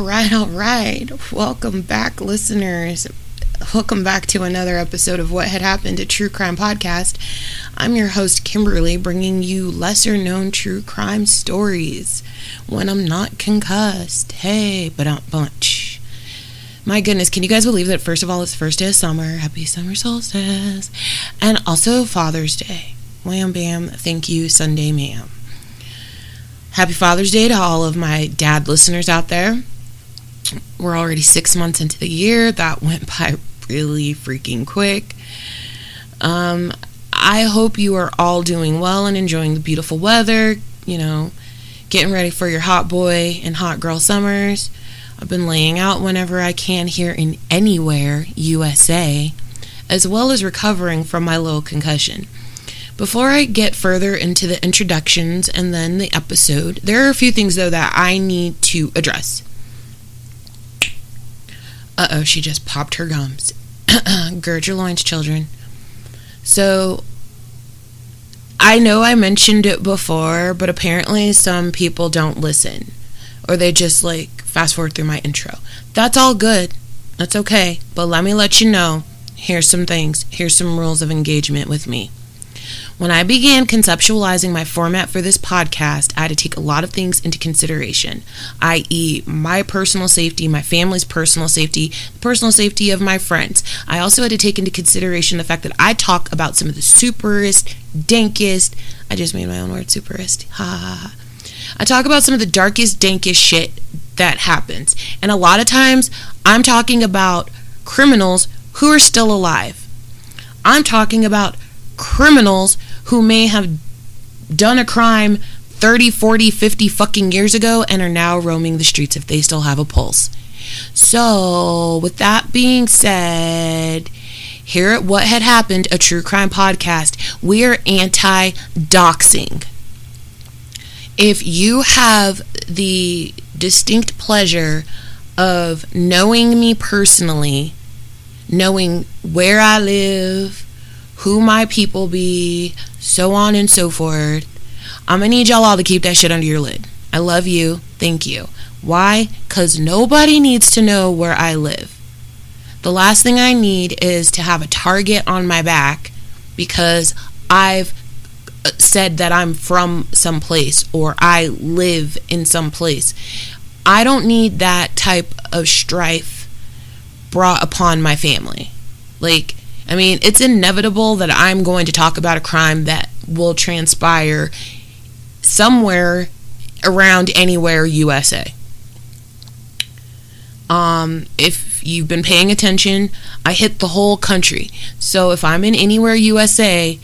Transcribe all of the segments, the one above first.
All right, all right. Welcome back, listeners. Welcome back to another episode of What Had Happened to True Crime Podcast. I'm your host, Kimberly, bringing you lesser known true crime stories when I'm not concussed. Hey, but not bunch. My goodness, can you guys believe that first of all, it's first day of summer? Happy summer solstice. And also Father's Day. Wham bam, thank you, Sunday ma'am. Happy Father's Day to all of my dad listeners out there. We're already six months into the year. That went by really freaking quick. Um, I hope you are all doing well and enjoying the beautiful weather, you know, getting ready for your hot boy and hot girl summers. I've been laying out whenever I can here in anywhere, USA, as well as recovering from my little concussion. Before I get further into the introductions and then the episode, there are a few things though that I need to address. Uh oh, she just popped her gums. Gird your loins, children. So, I know I mentioned it before, but apparently some people don't listen. Or they just like fast forward through my intro. That's all good. That's okay. But let me let you know here's some things. Here's some rules of engagement with me. When I began conceptualizing my format for this podcast, I had to take a lot of things into consideration, i.e., my personal safety, my family's personal safety, the personal safety of my friends. I also had to take into consideration the fact that I talk about some of the superest, dankest, I just made my own word, superest, ha ha ha. I talk about some of the darkest, dankest shit that happens. And a lot of times, I'm talking about criminals who are still alive. I'm talking about criminals who may have done a crime 30, 40, 50 fucking years ago and are now roaming the streets if they still have a pulse. So, with that being said, here at What Had Happened, a true crime podcast, we are anti doxing. If you have the distinct pleasure of knowing me personally, knowing where I live, who my people be, so on and so forth. I'm gonna need y'all all to keep that shit under your lid. I love you. Thank you. Why? Because nobody needs to know where I live. The last thing I need is to have a target on my back because I've uh, said that I'm from some place or I live in some place. I don't need that type of strife brought upon my family. Like, I mean, it's inevitable that I'm going to talk about a crime that will transpire somewhere around anywhere USA. Um, if you've been paying attention, I hit the whole country. So if I'm in anywhere USA,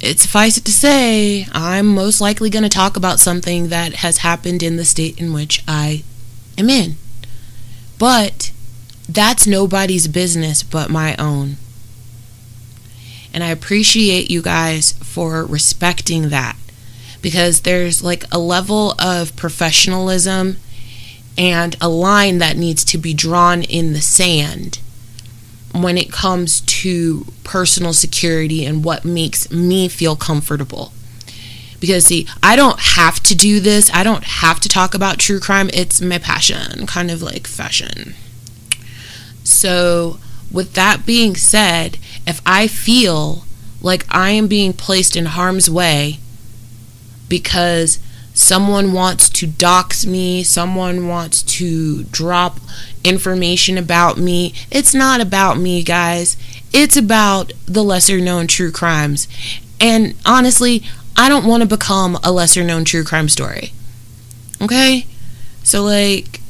it suffice it to say, I'm most likely going to talk about something that has happened in the state in which I am in. But that's nobody's business but my own. And I appreciate you guys for respecting that because there's like a level of professionalism and a line that needs to be drawn in the sand when it comes to personal security and what makes me feel comfortable. Because, see, I don't have to do this. I don't have to talk about true crime. It's my passion, kind of like fashion. So, with that being said, if I feel like I am being placed in harm's way because someone wants to dox me, someone wants to drop information about me, it's not about me, guys. It's about the lesser known true crimes. And honestly, I don't want to become a lesser known true crime story. Okay? So, like,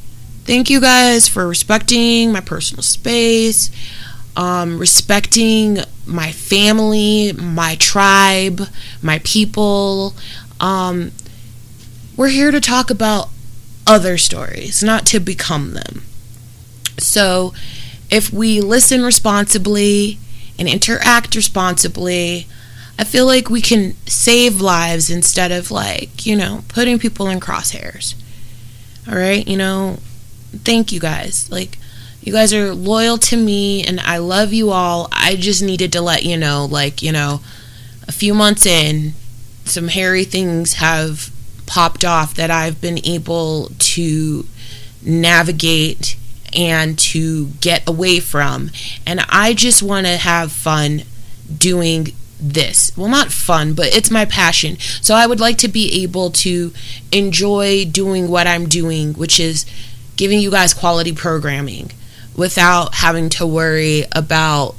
thank you guys for respecting my personal space um, respecting my family, my tribe, my people. Um, we're here to talk about other stories, not to become them. So, if we listen responsibly and interact responsibly, I feel like we can save lives instead of like, you know, putting people in crosshairs. All right, you know, thank you guys. Like, you guys are loyal to me and I love you all. I just needed to let you know, like, you know, a few months in, some hairy things have popped off that I've been able to navigate and to get away from. And I just want to have fun doing this. Well, not fun, but it's my passion. So I would like to be able to enjoy doing what I'm doing, which is giving you guys quality programming without having to worry about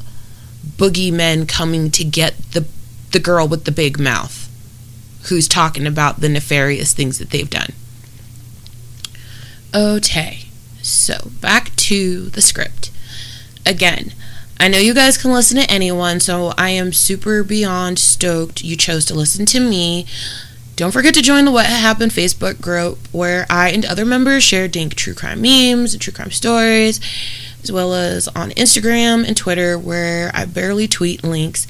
boogeymen coming to get the the girl with the big mouth who's talking about the nefarious things that they've done. Okay. So, back to the script. Again, I know you guys can listen to anyone, so I am super beyond stoked you chose to listen to me. Don't forget to join the What Happened Facebook group where I and other members share dank true crime memes and true crime stories, as well as on Instagram and Twitter where I barely tweet links.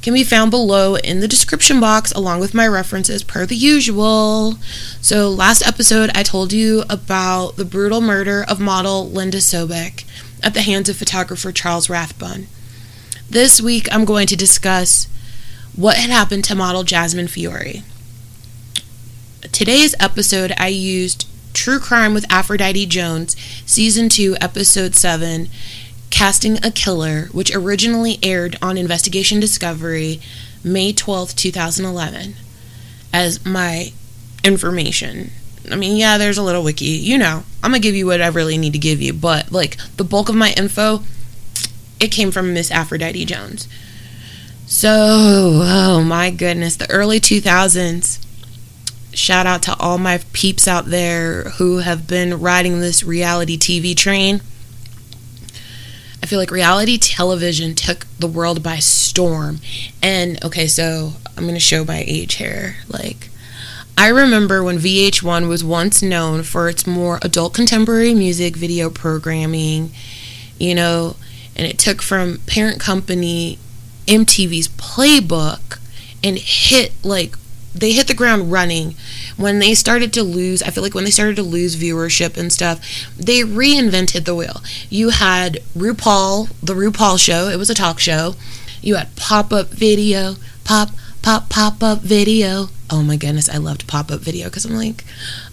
Can be found below in the description box along with my references per the usual. So, last episode I told you about the brutal murder of model Linda Sobek at the hands of photographer Charles Rathbun. This week, I'm going to discuss what had happened to model Jasmine Fiore. Today's episode, I used True Crime with Aphrodite Jones, Season 2, Episode 7, Casting a Killer, which originally aired on Investigation Discovery May 12, 2011, as my information. I mean, yeah, there's a little wiki. You know, I'm gonna give you what I really need to give you, but like the bulk of my info, it came from Miss Aphrodite Jones. So, oh my goodness, the early 2000s. Shout out to all my peeps out there who have been riding this reality TV train. I feel like reality television took the world by storm. And okay, so I'm going to show my age here. Like, I remember when VH1 was once known for its more adult contemporary music video programming, you know, and it took from parent company MTV's playbook and hit like they hit the ground running when they started to lose i feel like when they started to lose viewership and stuff they reinvented the wheel you had rupaul the rupaul show it was a talk show you had pop-up video pop pop pop up video. Oh my goodness, I loved pop up video because I'm like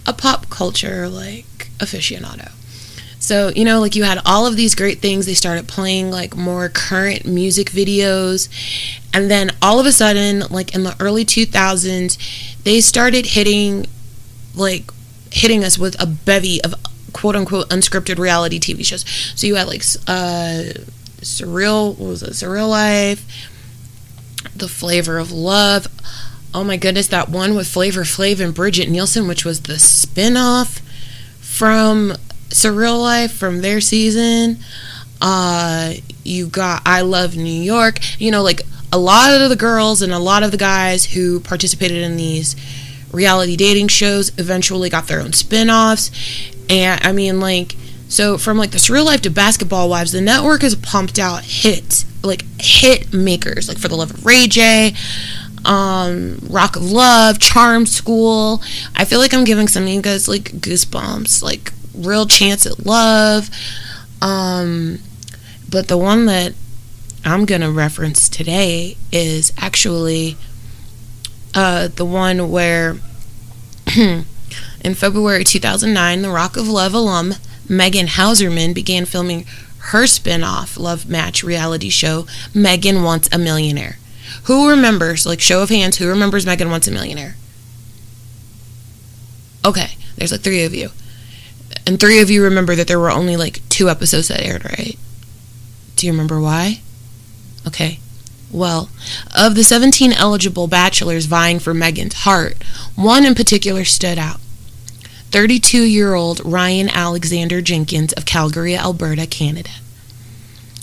a pop culture like aficionado. So, you know, like you had all of these great things. They started playing like more current music videos. And then all of a sudden, like in the early 2000s, they started hitting like hitting us with a bevy of quote unquote unscripted reality TV shows. So you had like uh surreal what was it? Surreal Life, the Flavor of Love. Oh my goodness, that one with Flavor Flav and Brigitte Nielsen, which was the spin-off from Surreal Life from their season. Uh, you got I Love New York. You know, like a lot of the girls and a lot of the guys who participated in these reality dating shows eventually got their own spin-offs. And I mean like so from like the surreal life to basketball wives, the network has pumped out hits, like hit makers, like for the love of Ray J, um, Rock of Love, Charm School. I feel like I'm giving some of you guys like goosebumps, like real chance at love. Um, but the one that I'm gonna reference today is actually uh, the one where in February 2009, the Rock of Love alum Megan Hauserman began filming her spin off Love Match reality show, Megan Wants a Millionaire. Who remembers, like, show of hands, who remembers Megan Wants a Millionaire? Okay, there's like three of you. And three of you remember that there were only like two episodes that aired, right? Do you remember why? Okay. Well, of the 17 eligible bachelors vying for Megan's heart, one in particular stood out. 32 year old Ryan Alexander Jenkins of Calgary, Alberta, Canada.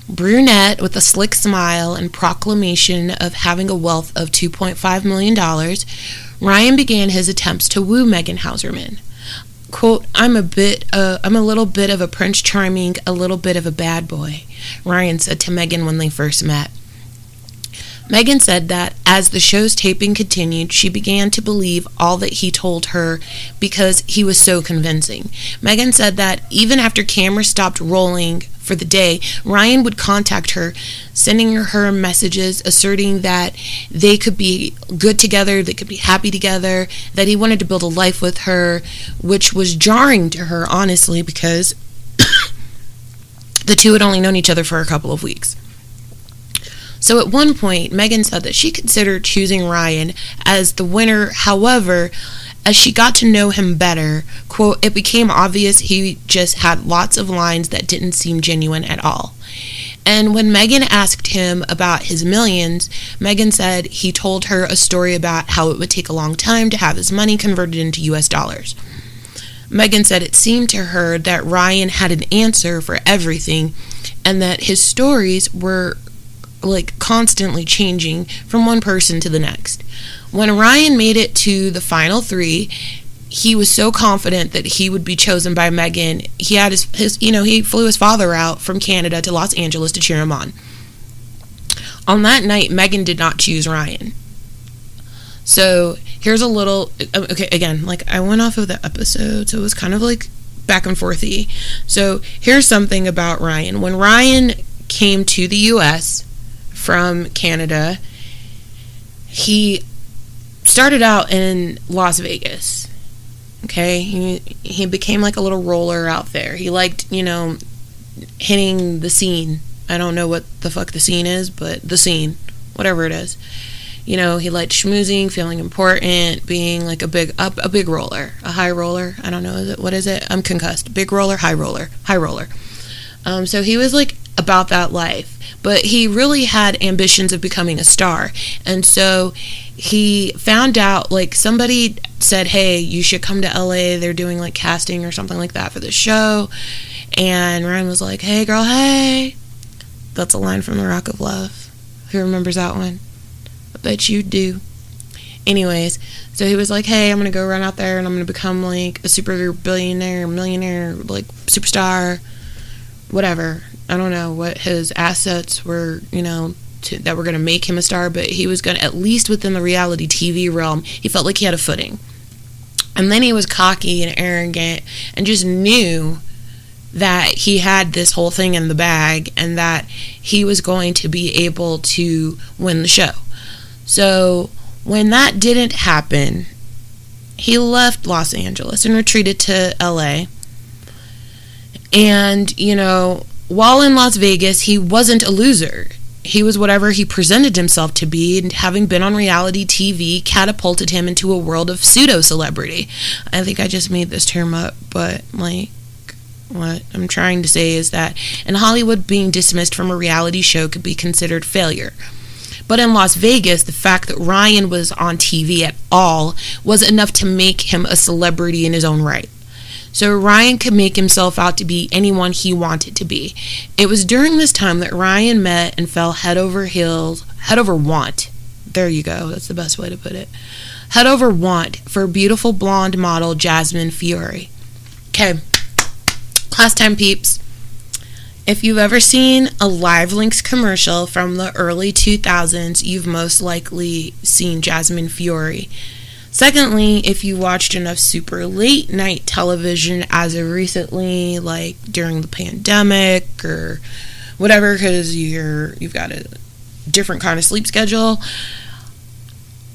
Brunette with a slick smile and proclamation of having a wealth of $2.5 million, Ryan began his attempts to woo Megan Hauserman. Quote, I'm a bit, uh, I'm a little bit of a Prince Charming, a little bit of a bad boy, Ryan said to Megan when they first met. Megan said that as the show's taping continued, she began to believe all that he told her because he was so convincing. Megan said that even after cameras stopped rolling for the day, Ryan would contact her, sending her messages asserting that they could be good together, they could be happy together, that he wanted to build a life with her, which was jarring to her, honestly, because the two had only known each other for a couple of weeks. So at one point, Megan said that she considered choosing Ryan as the winner. However, as she got to know him better, quote, it became obvious he just had lots of lines that didn't seem genuine at all. And when Megan asked him about his millions, Megan said he told her a story about how it would take a long time to have his money converted into US dollars. Megan said it seemed to her that Ryan had an answer for everything and that his stories were like constantly changing from one person to the next. When Ryan made it to the final three, he was so confident that he would be chosen by Megan. He had his, his you know, he flew his father out from Canada to Los Angeles to cheer him on. On that night, Megan did not choose Ryan. So here's a little, uh, okay, again, like I went off of the episode, so it was kind of like back and forthy. So here's something about Ryan. When Ryan came to the US, from Canada. He started out in Las Vegas. Okay, he he became like a little roller out there. He liked, you know, hitting the scene. I don't know what the fuck the scene is, but the scene, whatever it is. You know, he liked schmoozing, feeling important, being like a big up a big roller, a high roller. I don't know, is it what is it? I'm concussed. Big roller, high roller, high roller. Um, so he was like about that life but he really had ambitions of becoming a star. And so he found out, like, somebody said, Hey, you should come to LA. They're doing like casting or something like that for the show. And Ryan was like, Hey, girl, hey. That's a line from The Rock of Love. Who remembers that one? I bet you do. Anyways, so he was like, Hey, I'm going to go run out there and I'm going to become like a super billionaire, millionaire, like superstar, whatever I don't know what his assets were, you know, to, that were going to make him a star, but he was going to, at least within the reality TV realm, he felt like he had a footing. And then he was cocky and arrogant and just knew that he had this whole thing in the bag and that he was going to be able to win the show. So when that didn't happen, he left Los Angeles and retreated to LA. And, you know, while in Las Vegas, he wasn't a loser. He was whatever he presented himself to be, and having been on reality TV catapulted him into a world of pseudo celebrity. I think I just made this term up, but like, what I'm trying to say is that in Hollywood, being dismissed from a reality show could be considered failure. But in Las Vegas, the fact that Ryan was on TV at all was enough to make him a celebrity in his own right so Ryan could make himself out to be anyone he wanted to be. It was during this time that Ryan met and fell head over heels, head over want. There you go, that's the best way to put it. Head over want for beautiful blonde model Jasmine Fiore. Okay, class time peeps. If you've ever seen a Live Links commercial from the early 2000s, you've most likely seen Jasmine Fiore. Secondly, if you watched enough super late night television as of recently, like during the pandemic or whatever, because you're you've got a different kind of sleep schedule.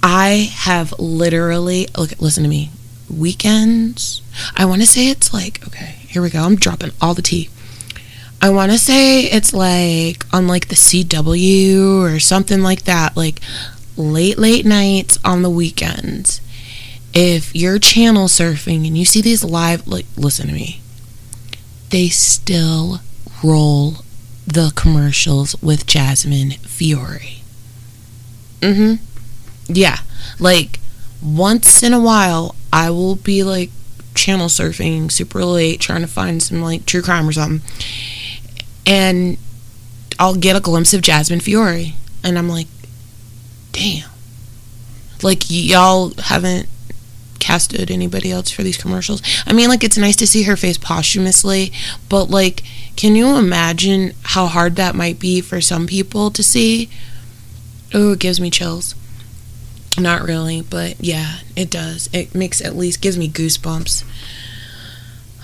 I have literally look listen to me. Weekends. I want to say it's like okay, here we go. I'm dropping all the tea. I want to say it's like on like the CW or something like that, like late late nights on the weekends if you're channel surfing and you see these live like listen to me they still roll the commercials with Jasmine Fiore. Mm Mhm. Yeah. Like once in a while I will be like channel surfing super late trying to find some like true crime or something. And I'll get a glimpse of Jasmine Fiore and I'm like damn. Like y'all haven't casted anybody else for these commercials. I mean, like, it's nice to see her face posthumously, but, like, can you imagine how hard that might be for some people to see? Oh, it gives me chills. Not really, but yeah, it does. It makes at least gives me goosebumps.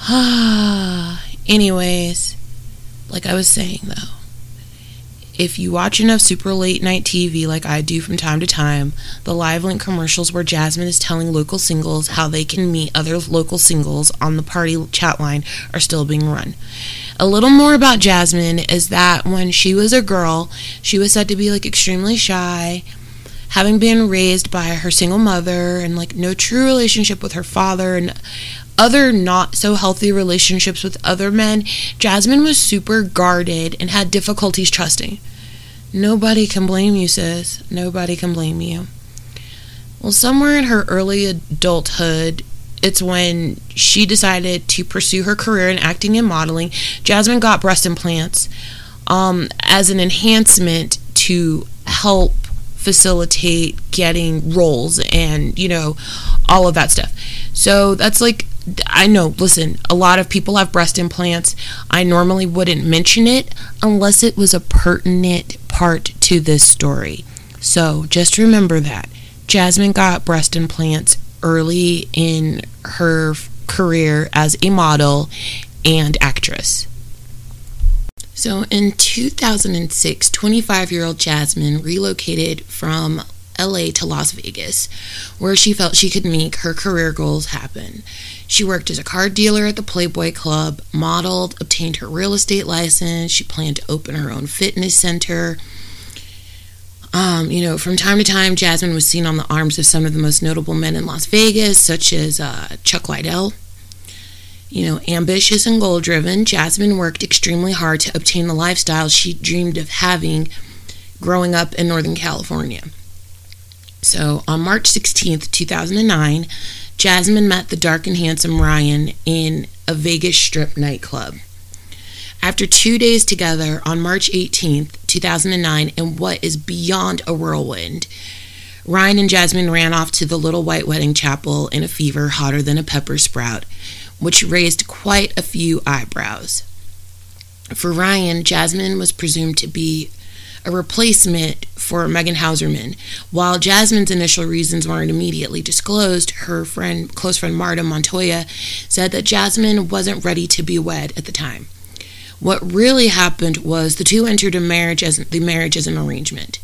Anyways, like I was saying though, if you watch enough super late night TV like I do from time to time, the live link commercials where Jasmine is telling local singles how they can meet other local singles on the party chat line are still being run. A little more about Jasmine is that when she was a girl, she was said to be like extremely shy, having been raised by her single mother and like no true relationship with her father and other not so healthy relationships with other men, Jasmine was super guarded and had difficulties trusting. Nobody can blame you, sis. Nobody can blame you. Well, somewhere in her early adulthood, it's when she decided to pursue her career in acting and modeling. Jasmine got breast implants um, as an enhancement to help facilitate getting roles and, you know, all of that stuff. So that's like I know, listen, a lot of people have breast implants. I normally wouldn't mention it unless it was a pertinent part to this story. So just remember that. Jasmine got breast implants early in her career as a model and actress. So in 2006, 25 year old Jasmine relocated from LA to Las Vegas, where she felt she could make her career goals happen. She worked as a car dealer at the Playboy Club, modeled, obtained her real estate license. She planned to open her own fitness center. Um, you know, from time to time, Jasmine was seen on the arms of some of the most notable men in Las Vegas, such as uh, Chuck Liddell. You know, ambitious and goal driven, Jasmine worked extremely hard to obtain the lifestyle she dreamed of having growing up in Northern California. So on March 16th, 2009, Jasmine met the dark and handsome Ryan in a Vegas strip nightclub. After two days together on March 18th, 2009, in what is beyond a whirlwind, Ryan and Jasmine ran off to the Little White Wedding Chapel in a fever hotter than a pepper sprout, which raised quite a few eyebrows. For Ryan, Jasmine was presumed to be a replacement for Megan Hauserman. While Jasmine's initial reasons weren't immediately disclosed, her friend, close friend Marta Montoya, said that Jasmine wasn't ready to be wed at the time. What really happened was the two entered a marriage as the marriage as an arrangement.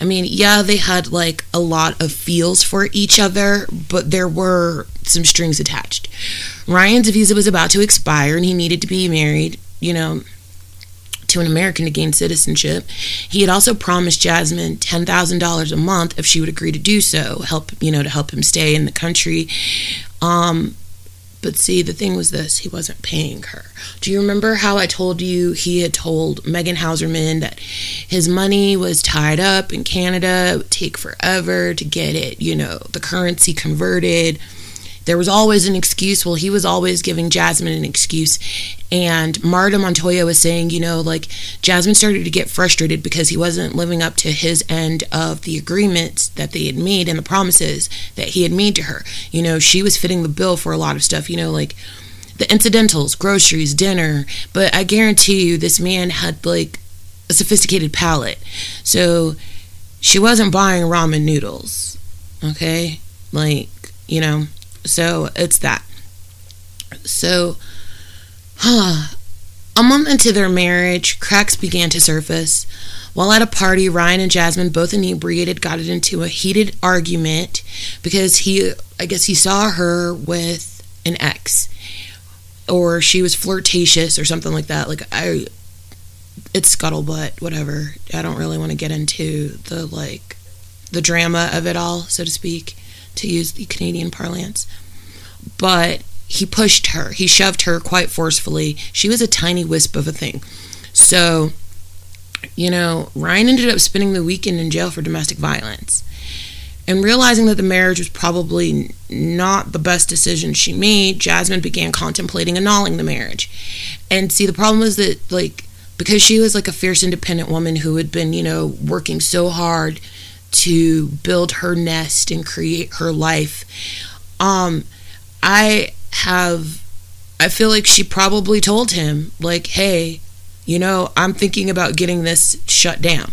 I mean, yeah, they had like a lot of feels for each other, but there were some strings attached. Ryan's visa was about to expire and he needed to be married, you know, to an American to gain citizenship. He had also promised Jasmine $10,000 a month if she would agree to do so, help, you know, to help him stay in the country. Um, but see, the thing was this he wasn't paying her. Do you remember how I told you he had told Megan Hauserman that his money was tied up in Canada? It would take forever to get it, you know, the currency converted there was always an excuse. Well, he was always giving Jasmine an excuse. And Marta Montoya was saying, you know, like Jasmine started to get frustrated because he wasn't living up to his end of the agreements that they had made and the promises that he had made to her. You know, she was fitting the bill for a lot of stuff, you know, like the incidentals, groceries, dinner. But I guarantee you, this man had like a sophisticated palate. So she wasn't buying ramen noodles. Okay? Like, you know, so it's that. So. A month into their marriage, cracks began to surface. While at a party, Ryan and Jasmine, both inebriated, got into a heated argument because he, I guess, he saw her with an ex, or she was flirtatious or something like that. Like I, it's scuttlebutt, whatever. I don't really want to get into the like, the drama of it all, so to speak to use the Canadian parlance. But he pushed her, he shoved her quite forcefully. She was a tiny wisp of a thing. So, you know, Ryan ended up spending the weekend in jail for domestic violence. And realizing that the marriage was probably not the best decision she made, Jasmine began contemplating annulling the marriage. And see, the problem was that, like, because she was like a fierce, independent woman who had been, you know, working so hard to build her nest and create her life. Um, I have, I feel like she probably told him, like, hey, you know, I'm thinking about getting this shut down.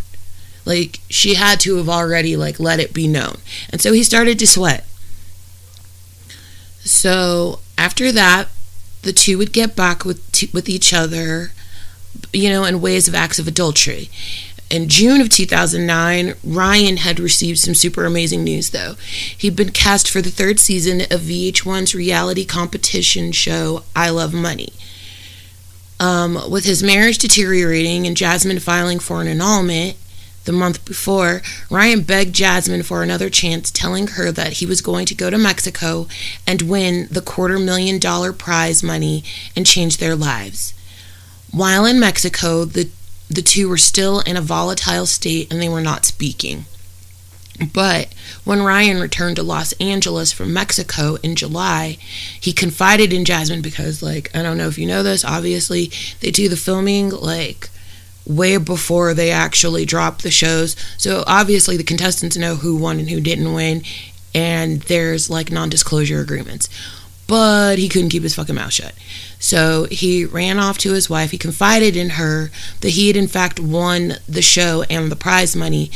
Like, she had to have already, like, let it be known. And so he started to sweat. So after that, the two would get back with, with each other you know, in ways of acts of adultery. In June of 2009, Ryan had received some super amazing news, though. He'd been cast for the third season of VH1's reality competition show, I Love Money. Um, with his marriage deteriorating and Jasmine filing for an annulment the month before, Ryan begged Jasmine for another chance, telling her that he was going to go to Mexico and win the quarter million dollar prize money and change their lives. While in Mexico, the, the two were still in a volatile state and they were not speaking. But when Ryan returned to Los Angeles from Mexico in July, he confided in Jasmine because, like, I don't know if you know this, obviously, they do the filming, like, way before they actually drop the shows. So obviously, the contestants know who won and who didn't win, and there's, like, non disclosure agreements. But he couldn't keep his fucking mouth shut. So he ran off to his wife. He confided in her that he had, in fact, won the show and the prize money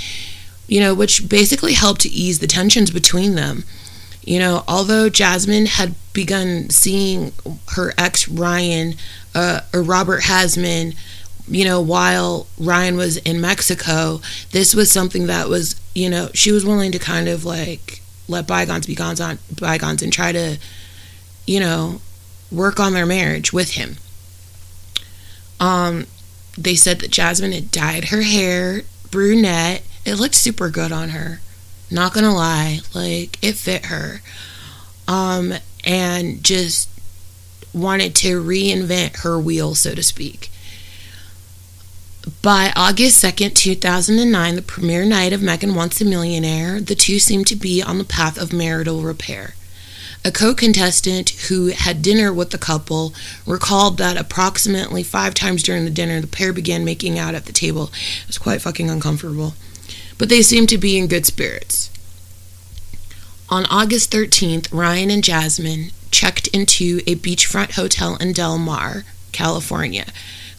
you know, which basically helped to ease the tensions between them. You know, although Jasmine had begun seeing her ex Ryan, uh, or Robert Hasman, you know, while Ryan was in Mexico, this was something that was, you know, she was willing to kind of like let bygones be bygones, on, bygones and try to, you know, work on their marriage with him. Um, they said that Jasmine had dyed her hair brunette it looked super good on her. Not gonna lie, like it fit her. Um, and just wanted to reinvent her wheel, so to speak. By August 2nd, 2009, the premiere night of Megan Wants a Millionaire, the two seemed to be on the path of marital repair. A co contestant who had dinner with the couple recalled that approximately five times during the dinner, the pair began making out at the table. It was quite fucking uncomfortable but they seemed to be in good spirits. On August 13th, Ryan and Jasmine checked into a beachfront hotel in Del Mar, California,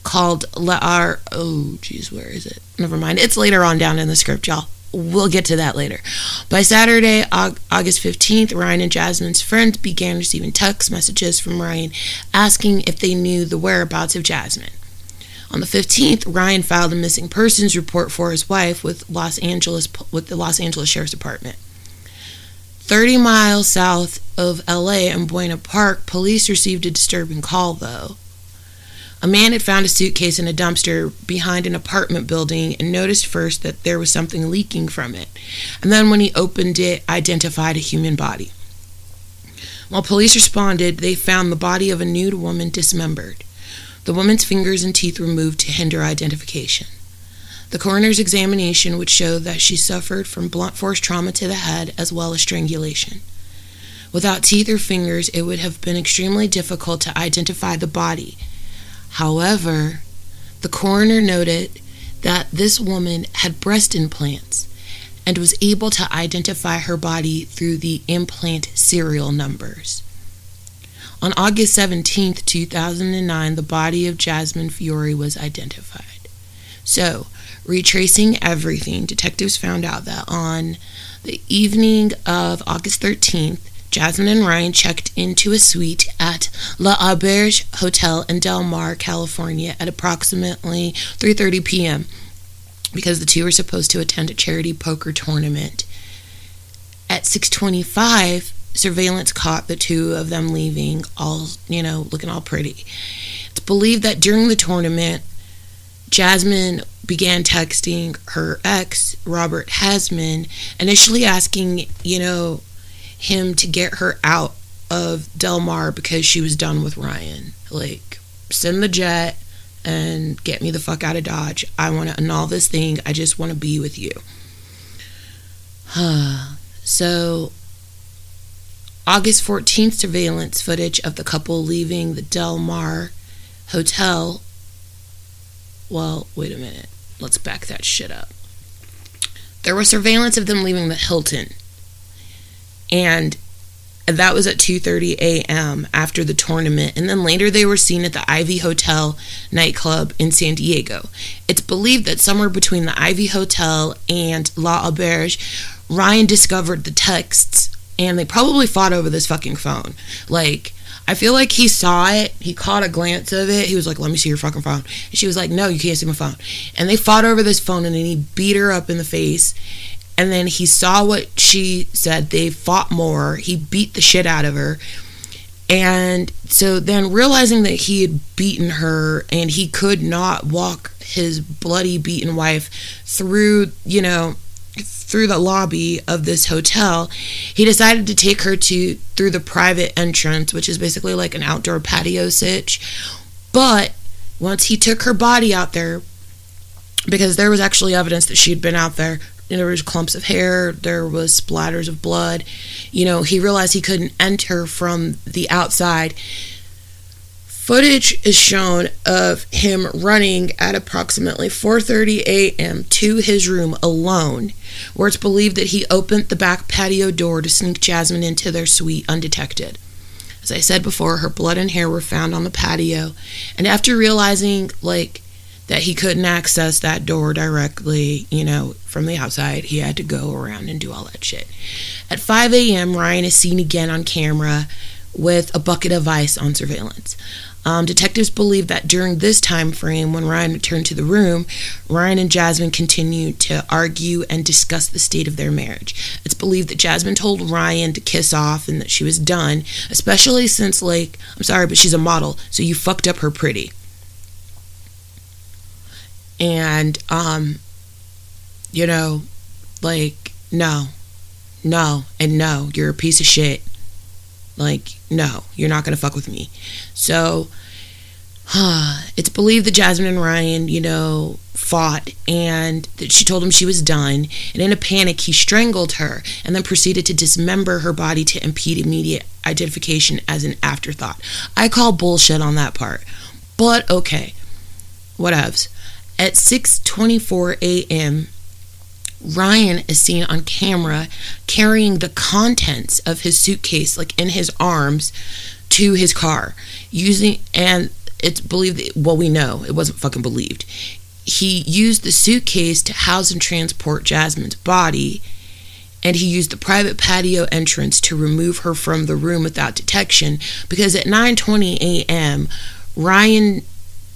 called La Ar. Oh, geez, where is it? Never mind. It's later on down in the script, y'all. We'll get to that later. By Saturday, August 15th, Ryan and Jasmine's friends began receiving text messages from Ryan asking if they knew the whereabouts of Jasmine. On the 15th, Ryan filed a missing persons report for his wife with Los Angeles with the Los Angeles Sheriff's Department. 30 miles south of LA in Buena Park, police received a disturbing call though. A man had found a suitcase in a dumpster behind an apartment building and noticed first that there was something leaking from it. And then when he opened it, identified a human body. While police responded, they found the body of a nude woman dismembered the woman's fingers and teeth removed to hinder identification. The coroner's examination would show that she suffered from blunt force trauma to the head as well as strangulation. Without teeth or fingers, it would have been extremely difficult to identify the body. However, the coroner noted that this woman had breast implants and was able to identify her body through the implant serial numbers. On August 17, 2009, the body of Jasmine Fiore was identified. So, retracing everything, detectives found out that on the evening of August 13th, Jasmine and Ryan checked into a suite at La Auberge Hotel in Del Mar, California at approximately 3:30 p.m. because the two were supposed to attend a charity poker tournament. At 6:25, surveillance caught the two of them leaving, all, you know, looking all pretty. It's believed that during the tournament, Jasmine began texting her ex, Robert Hasman, initially asking, you know, him to get her out of Del Mar because she was done with Ryan. Like, send the jet and get me the fuck out of Dodge. I want to annul this thing. I just want to be with you. Huh. So August 14th surveillance footage of the couple leaving the Del Mar hotel. Well, wait a minute. Let's back that shit up. There was surveillance of them leaving the Hilton. And that was at 2:30 a.m. after the tournament and then later they were seen at the Ivy Hotel nightclub in San Diego. It's believed that somewhere between the Ivy Hotel and La Auberge, Ryan discovered the texts and they probably fought over this fucking phone. Like, I feel like he saw it. He caught a glance of it. He was like, "Let me see your fucking phone." And she was like, "No, you can't see my phone." And they fought over this phone, and then he beat her up in the face. And then he saw what she said. They fought more. He beat the shit out of her. And so then realizing that he had beaten her and he could not walk his bloody beaten wife through, you know, through the lobby of this hotel, he decided to take her to through the private entrance, which is basically like an outdoor patio sitch. But once he took her body out there, because there was actually evidence that she'd been out there, there was clumps of hair, there was splatters of blood. You know, he realized he couldn't enter from the outside. Footage is shown of him running at approximately 4:30 a.m. to his room alone, where it's believed that he opened the back patio door to sneak Jasmine into their suite undetected. As I said before, her blood and hair were found on the patio, and after realizing like that he couldn't access that door directly, you know, from the outside, he had to go around and do all that shit. At 5 a.m., Ryan is seen again on camera with a bucket of ice on surveillance. Um, detectives believe that during this time frame, when Ryan returned to the room, Ryan and Jasmine continued to argue and discuss the state of their marriage. It's believed that Jasmine told Ryan to kiss off and that she was done, especially since, like, I'm sorry, but she's a model, so you fucked up her pretty. And, um, you know, like, no, no, and no, you're a piece of shit. Like, no, you're not gonna fuck with me. So, uh, it's believed that Jasmine and Ryan, you know, fought and that she told him she was done. And in a panic, he strangled her and then proceeded to dismember her body to impede immediate identification as an afterthought. I call bullshit on that part. But okay, whatevs. At 6:24 a.m., Ryan is seen on camera carrying the contents of his suitcase, like in his arms, to his car, using and it's believed. Well, we know it wasn't fucking believed. He used the suitcase to house and transport Jasmine's body, and he used the private patio entrance to remove her from the room without detection. Because at 9:20 a.m., Ryan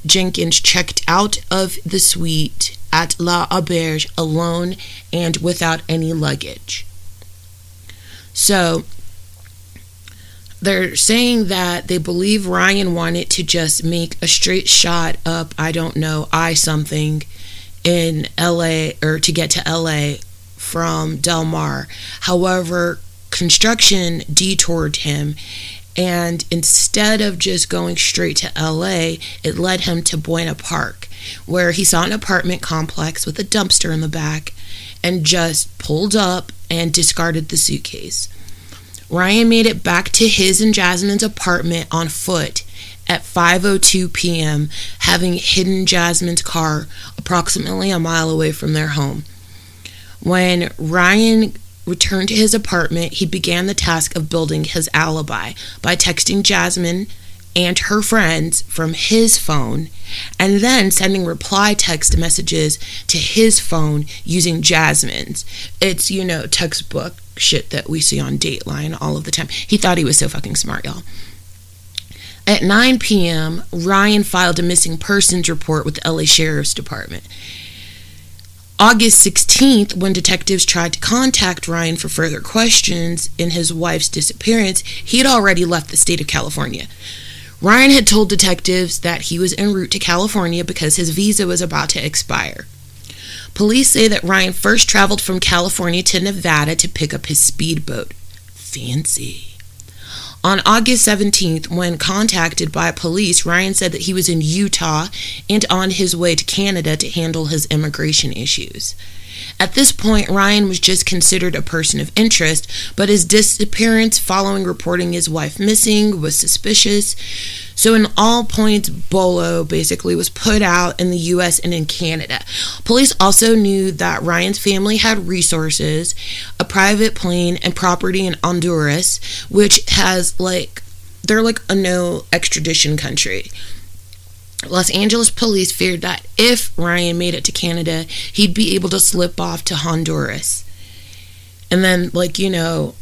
Jenkins checked out of the suite at La Auberge alone and without any luggage. So they're saying that they believe Ryan wanted to just make a straight shot up, I don't know, I something in LA or to get to LA from Del Mar. However, construction detoured him and instead of just going straight to LA, it led him to Buena Park, where he saw an apartment complex with a dumpster in the back and just pulled up and discarded the suitcase. Ryan made it back to his and Jasmine's apartment on foot at 5:02 p.m., having hidden Jasmine's car approximately a mile away from their home. When Ryan returned to his apartment, he began the task of building his alibi by texting Jasmine and her friends from his phone and then sending reply text messages to his phone using Jasmine's. It's, you know, textbook shit that we see on Dateline all of the time. He thought he was so fucking smart, y'all. At 9 p.m., Ryan filed a missing persons report with the LA Sheriff's Department. August 16th, when detectives tried to contact Ryan for further questions in his wife's disappearance, he had already left the state of California. Ryan had told detectives that he was en route to California because his visa was about to expire. Police say that Ryan first traveled from California to Nevada to pick up his speedboat. Fancy. On August 17th, when contacted by police, Ryan said that he was in Utah and on his way to Canada to handle his immigration issues. At this point, Ryan was just considered a person of interest, but his disappearance following reporting his wife missing was suspicious. So, in all points, Bolo basically was put out in the US and in Canada. Police also knew that Ryan's family had resources, a private plane, and property in Honduras, which has like, they're like a no extradition country. Los Angeles police feared that if Ryan made it to Canada, he'd be able to slip off to Honduras. And then, like, you know,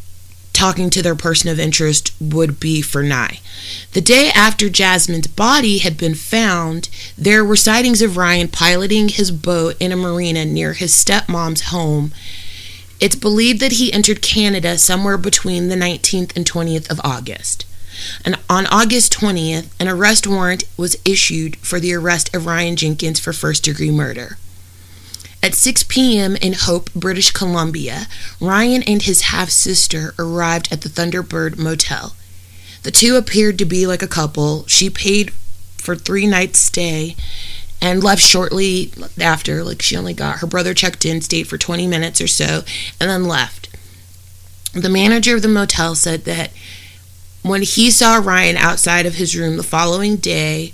talking to their person of interest would be for Nye. The day after Jasmine's body had been found, there were sightings of Ryan piloting his boat in a marina near his stepmom's home. It's believed that he entered Canada somewhere between the 19th and 20th of August. And on August 20th, an arrest warrant was issued for the arrest of Ryan Jenkins for first degree murder. At 6 p.m. in Hope, British Columbia, Ryan and his half sister arrived at the Thunderbird Motel. The two appeared to be like a couple. She paid for three nights' stay and left shortly after. Like she only got her brother checked in, stayed for 20 minutes or so, and then left. The manager of the motel said that when he saw Ryan outside of his room the following day,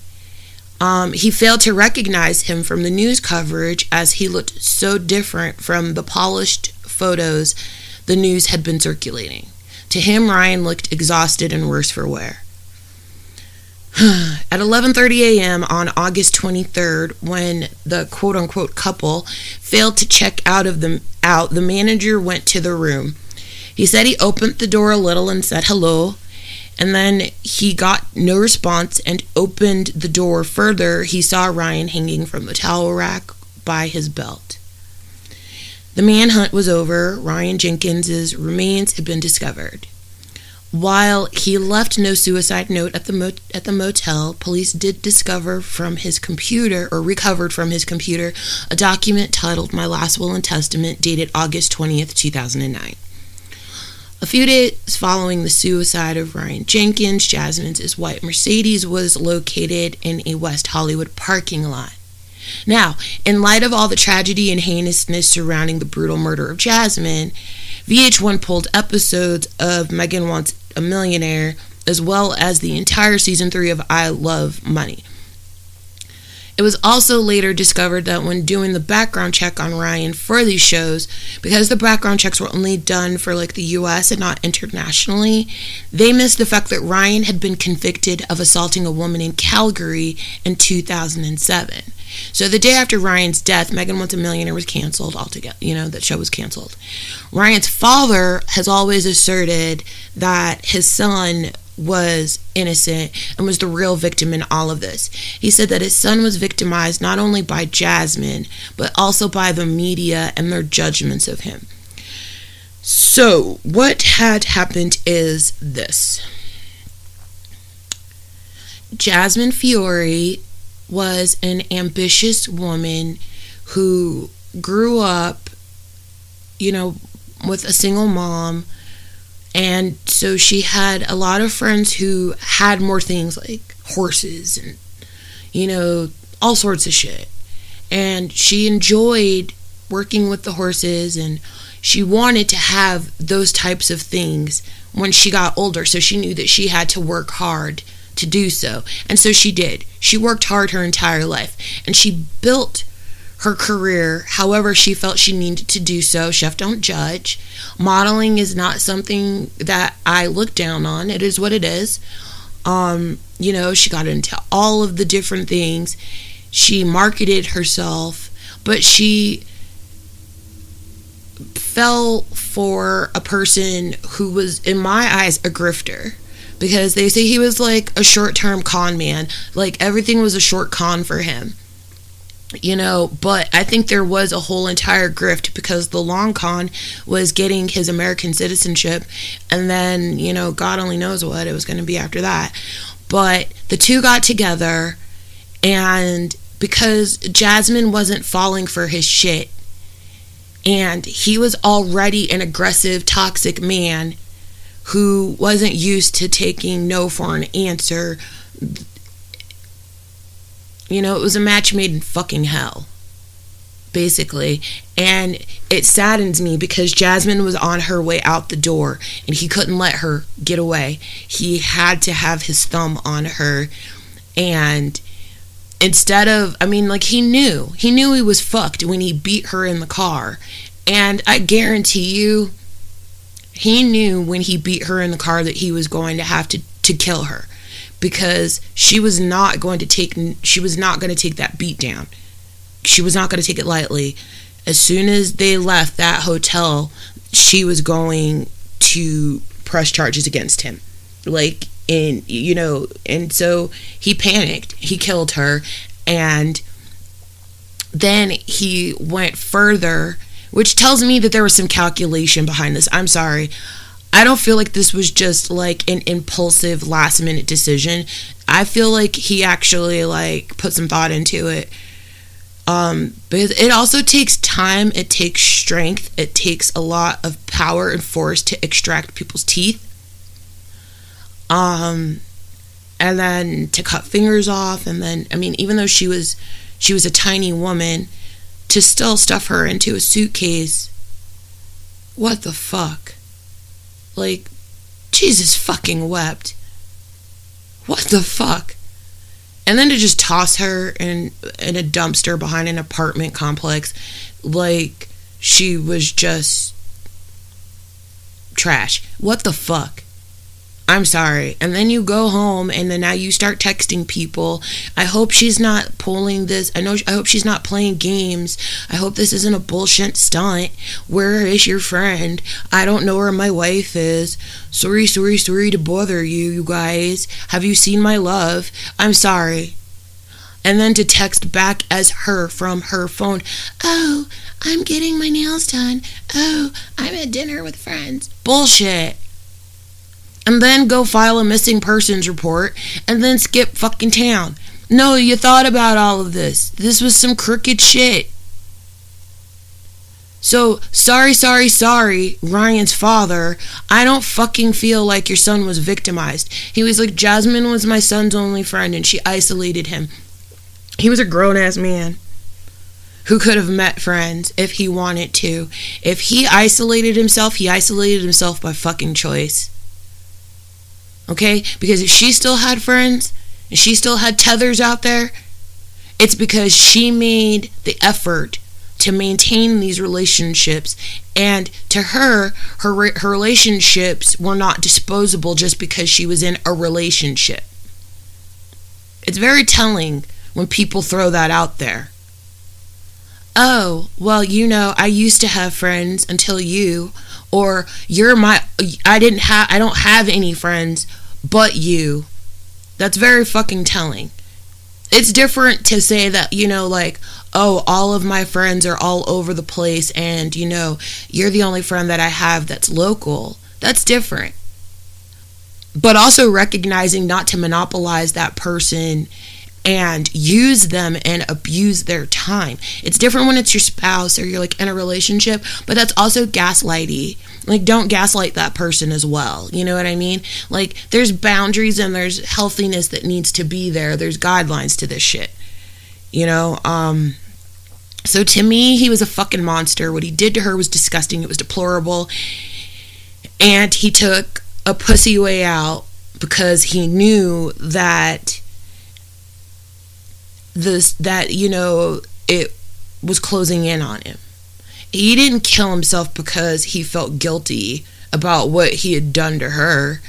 um, he failed to recognize him from the news coverage as he looked so different from the polished photos the news had been circulating. To him, Ryan looked exhausted and worse for wear. At 11:30 a.m. on August 23rd, when the quote-unquote couple failed to check out of the out, the manager went to the room. He said he opened the door a little and said hello, and then he got no response and opened the door further. He saw Ryan hanging from the towel rack by his belt. The manhunt was over. Ryan Jenkins's remains had been discovered. While he left no suicide note at the at the motel, police did discover from his computer or recovered from his computer a document titled "My Last Will and Testament" dated August 20th, 2009. A few days following the suicide of Ryan Jenkins, Jasmine's white Mercedes was located in a West Hollywood parking lot. Now, in light of all the tragedy and heinousness surrounding the brutal murder of Jasmine, VH1 pulled episodes of Megan Wants a Millionaire as well as the entire season 3 of I Love Money. It was also later discovered that when doing the background check on Ryan for these shows, because the background checks were only done for like the US and not internationally, they missed the fact that Ryan had been convicted of assaulting a woman in Calgary in 2007. So the day after Ryan's death, Megan Wants a Millionaire was canceled altogether. You know, that show was canceled. Ryan's father has always asserted that his son was innocent and was the real victim in all of this. He said that his son was victimized not only by Jasmine, but also by the media and their judgments of him. So, what had happened is this Jasmine Fiore was an ambitious woman who grew up, you know, with a single mom and so she had a lot of friends who had more things like horses and, you know, all sorts of shit. And she enjoyed working with the horses and she wanted to have those types of things when she got older. So she knew that she had to work hard to do so. And so she did. She worked hard her entire life and she built her career however she felt she needed to do so. Chef don't judge. Modeling is not something that I look down on. It is what it is. Um, you know, she got into all of the different things. She marketed herself, but she fell for a person who was in my eyes a grifter because they say he was like a short-term con man. Like everything was a short con for him you know, but I think there was a whole entire grift because the long con was getting his American citizenship, and then, you know, God only knows what it was going to be after that. But the two got together, and because Jasmine wasn't falling for his shit, and he was already an aggressive, toxic man who wasn't used to taking no for an answer you know, it was a match made in fucking hell, basically. And it saddens me because Jasmine was on her way out the door and he couldn't let her get away. He had to have his thumb on her. And instead of, I mean, like, he knew. He knew he was fucked when he beat her in the car. And I guarantee you, he knew when he beat her in the car that he was going to have to, to kill her because she was not going to take she was not going to take that beat down. She was not going to take it lightly. As soon as they left that hotel, she was going to press charges against him. Like, in, you know, and so he panicked. He killed her. And then he went further, which tells me that there was some calculation behind this. I'm sorry. I don't feel like this was just like an impulsive last minute decision. I feel like he actually like put some thought into it. Um, but it also takes time, it takes strength, it takes a lot of power and force to extract people's teeth. Um, and then to cut fingers off, and then I mean, even though she was she was a tiny woman, to still stuff her into a suitcase. What the fuck? Like, Jesus fucking wept. What the fuck? And then to just toss her in in a dumpster behind an apartment complex like she was just trash. What the fuck? I'm sorry. And then you go home and then now you start texting people. I hope she's not pulling this. I know I hope she's not playing games. I hope this isn't a bullshit stunt. Where is your friend? I don't know where my wife is. Sorry, sorry, sorry to bother you, you guys. Have you seen my love? I'm sorry. And then to text back as her from her phone. Oh, I'm getting my nails done. Oh, I'm at dinner with friends. Bullshit and then go file a missing persons report and then skip fucking town. No, you thought about all of this. This was some crooked shit. So, sorry, sorry, sorry, Ryan's father. I don't fucking feel like your son was victimized. He was like, Jasmine was my son's only friend and she isolated him. He was a grown ass man who could have met friends if he wanted to. If he isolated himself, he isolated himself by fucking choice. Okay? Because if she still had friends and she still had tethers out there, it's because she made the effort to maintain these relationships and to her her her relationships were not disposable just because she was in a relationship. It's very telling when people throw that out there. Oh, well, you know, I used to have friends until you or you're my I didn't have I don't have any friends but you. That's very fucking telling. It's different to say that, you know, like, oh, all of my friends are all over the place and, you know, you're the only friend that I have that's local. That's different. But also recognizing not to monopolize that person and use them and abuse their time. It's different when it's your spouse or you're like in a relationship, but that's also gaslighty. Like, don't gaslight that person as well. You know what I mean? Like, there's boundaries and there's healthiness that needs to be there. There's guidelines to this shit. You know, um, so to me, he was a fucking monster. What he did to her was disgusting. It was deplorable. And he took a pussy way out because he knew that this that you know it was closing in on him. He didn't kill himself because he felt guilty about what he had done to her.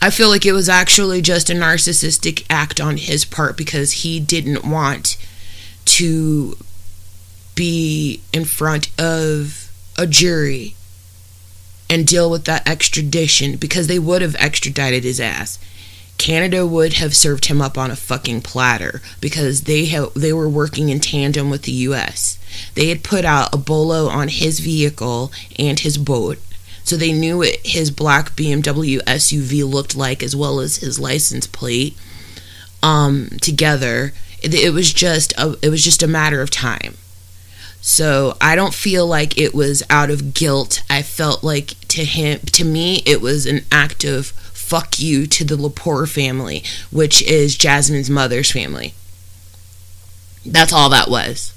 I feel like it was actually just a narcissistic act on his part because he didn't want to be in front of a jury and deal with that extradition because they would have extradited his ass. Canada would have served him up on a fucking platter because they have they were working in tandem with the US. They had put out a bolo on his vehicle and his boat. So they knew what his black BMW SUV looked like as well as his license plate um together. It, it was just a, it was just a matter of time. So I don't feel like it was out of guilt. I felt like to him to me it was an act of fuck you to the Lepore family, which is Jasmine's mother's family. That's all that was.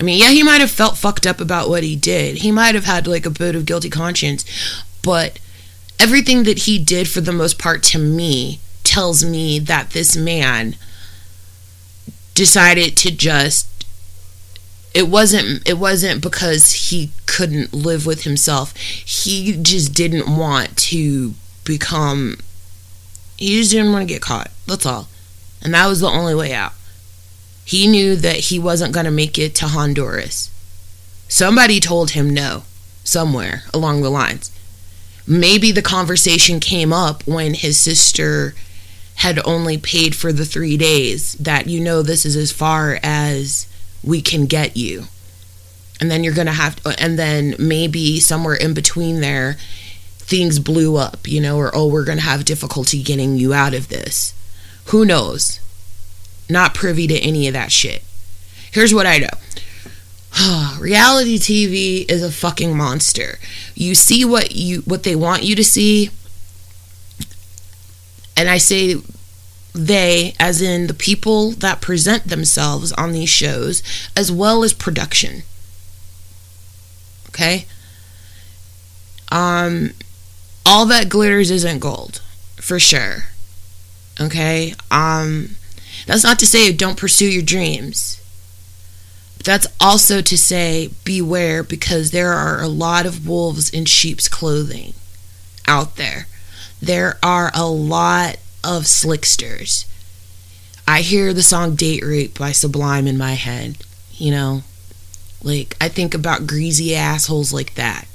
I mean, yeah, he might have felt fucked up about what he did. He might have had like a bit of guilty conscience, but everything that he did for the most part to me tells me that this man decided to just it wasn't it wasn't because he couldn't live with himself. He just didn't want to become he just didn't want to get caught. That's all. And that was the only way out. He knew that he wasn't going to make it to Honduras. Somebody told him no, somewhere along the lines. maybe the conversation came up when his sister had only paid for the three days that you know this is as far as we can get you and then you're gonna have to, and then maybe somewhere in between there things blew up you know or oh we're gonna have difficulty getting you out of this. Who knows? Not privy to any of that shit. Here's what i know. Reality tv is a fucking monster. You see what you what they want you to see and I say they, as in the people that present themselves on these shows, as well as production. Okay? Um, all that glitters isn't gold, for sure. Okay? Um, that's not to say don't pursue your dreams. But that's also to say beware because there are a lot of wolves in sheep's clothing out there there are a lot of slicksters. I hear the song Date Rape by Sublime in my head, you know? Like, I think about greasy assholes like that.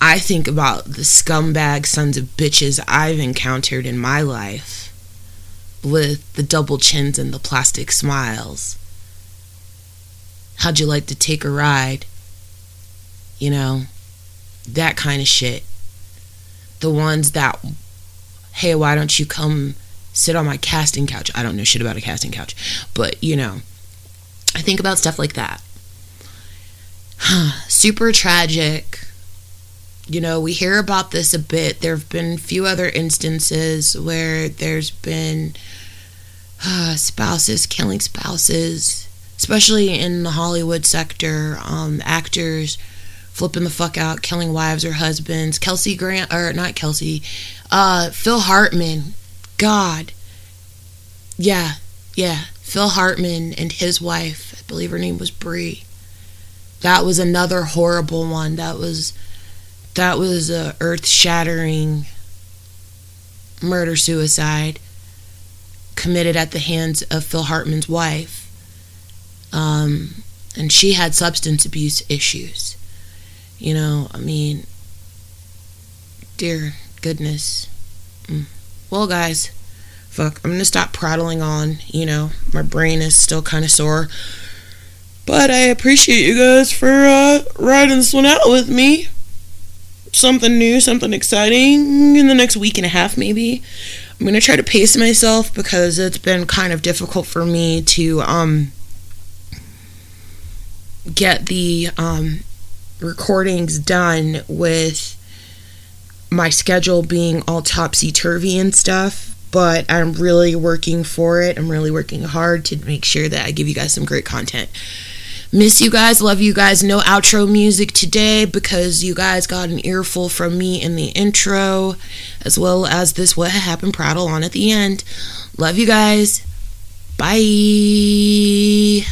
I think about the scumbag sons of bitches I've encountered in my life with the double chins and the plastic smiles. How'd you like to take a ride? You know, that kind of shit the ones that, hey, why don't you come sit on my casting couch? I don't know shit about a casting couch, but you know, I think about stuff like that. Super tragic. You know, we hear about this a bit. There have been a few other instances where there's been uh, spouses killing spouses, especially in the Hollywood sector. Um, actors flipping the fuck out, killing wives or husbands. Kelsey Grant, or not Kelsey, uh, Phil Hartman. God. Yeah, yeah. Phil Hartman and his wife, I believe her name was Brynn. That was another horrible one. That was that was a earth-shattering murder suicide committed at the hands of Phil Hartman's wife. Um, and she had substance abuse issues. You know, I mean, dear goodness. Mm. Well, guys, fuck, I'm gonna stop prattling on. You know, my brain is still kind of sore. But I appreciate you guys for uh, riding this one out with me. Something new, something exciting in the next week and a half, maybe. I'm gonna try to pace myself because it's been kind of difficult for me to um get the um recordings done with my schedule being all topsy turvy and stuff. But I'm really working for it. I'm really working hard to make sure that I give you guys some great content. Miss you guys, love you guys. No outro music today because you guys got an earful from me in the intro, as well as this What Happened prattle on at the end. Love you guys. Bye.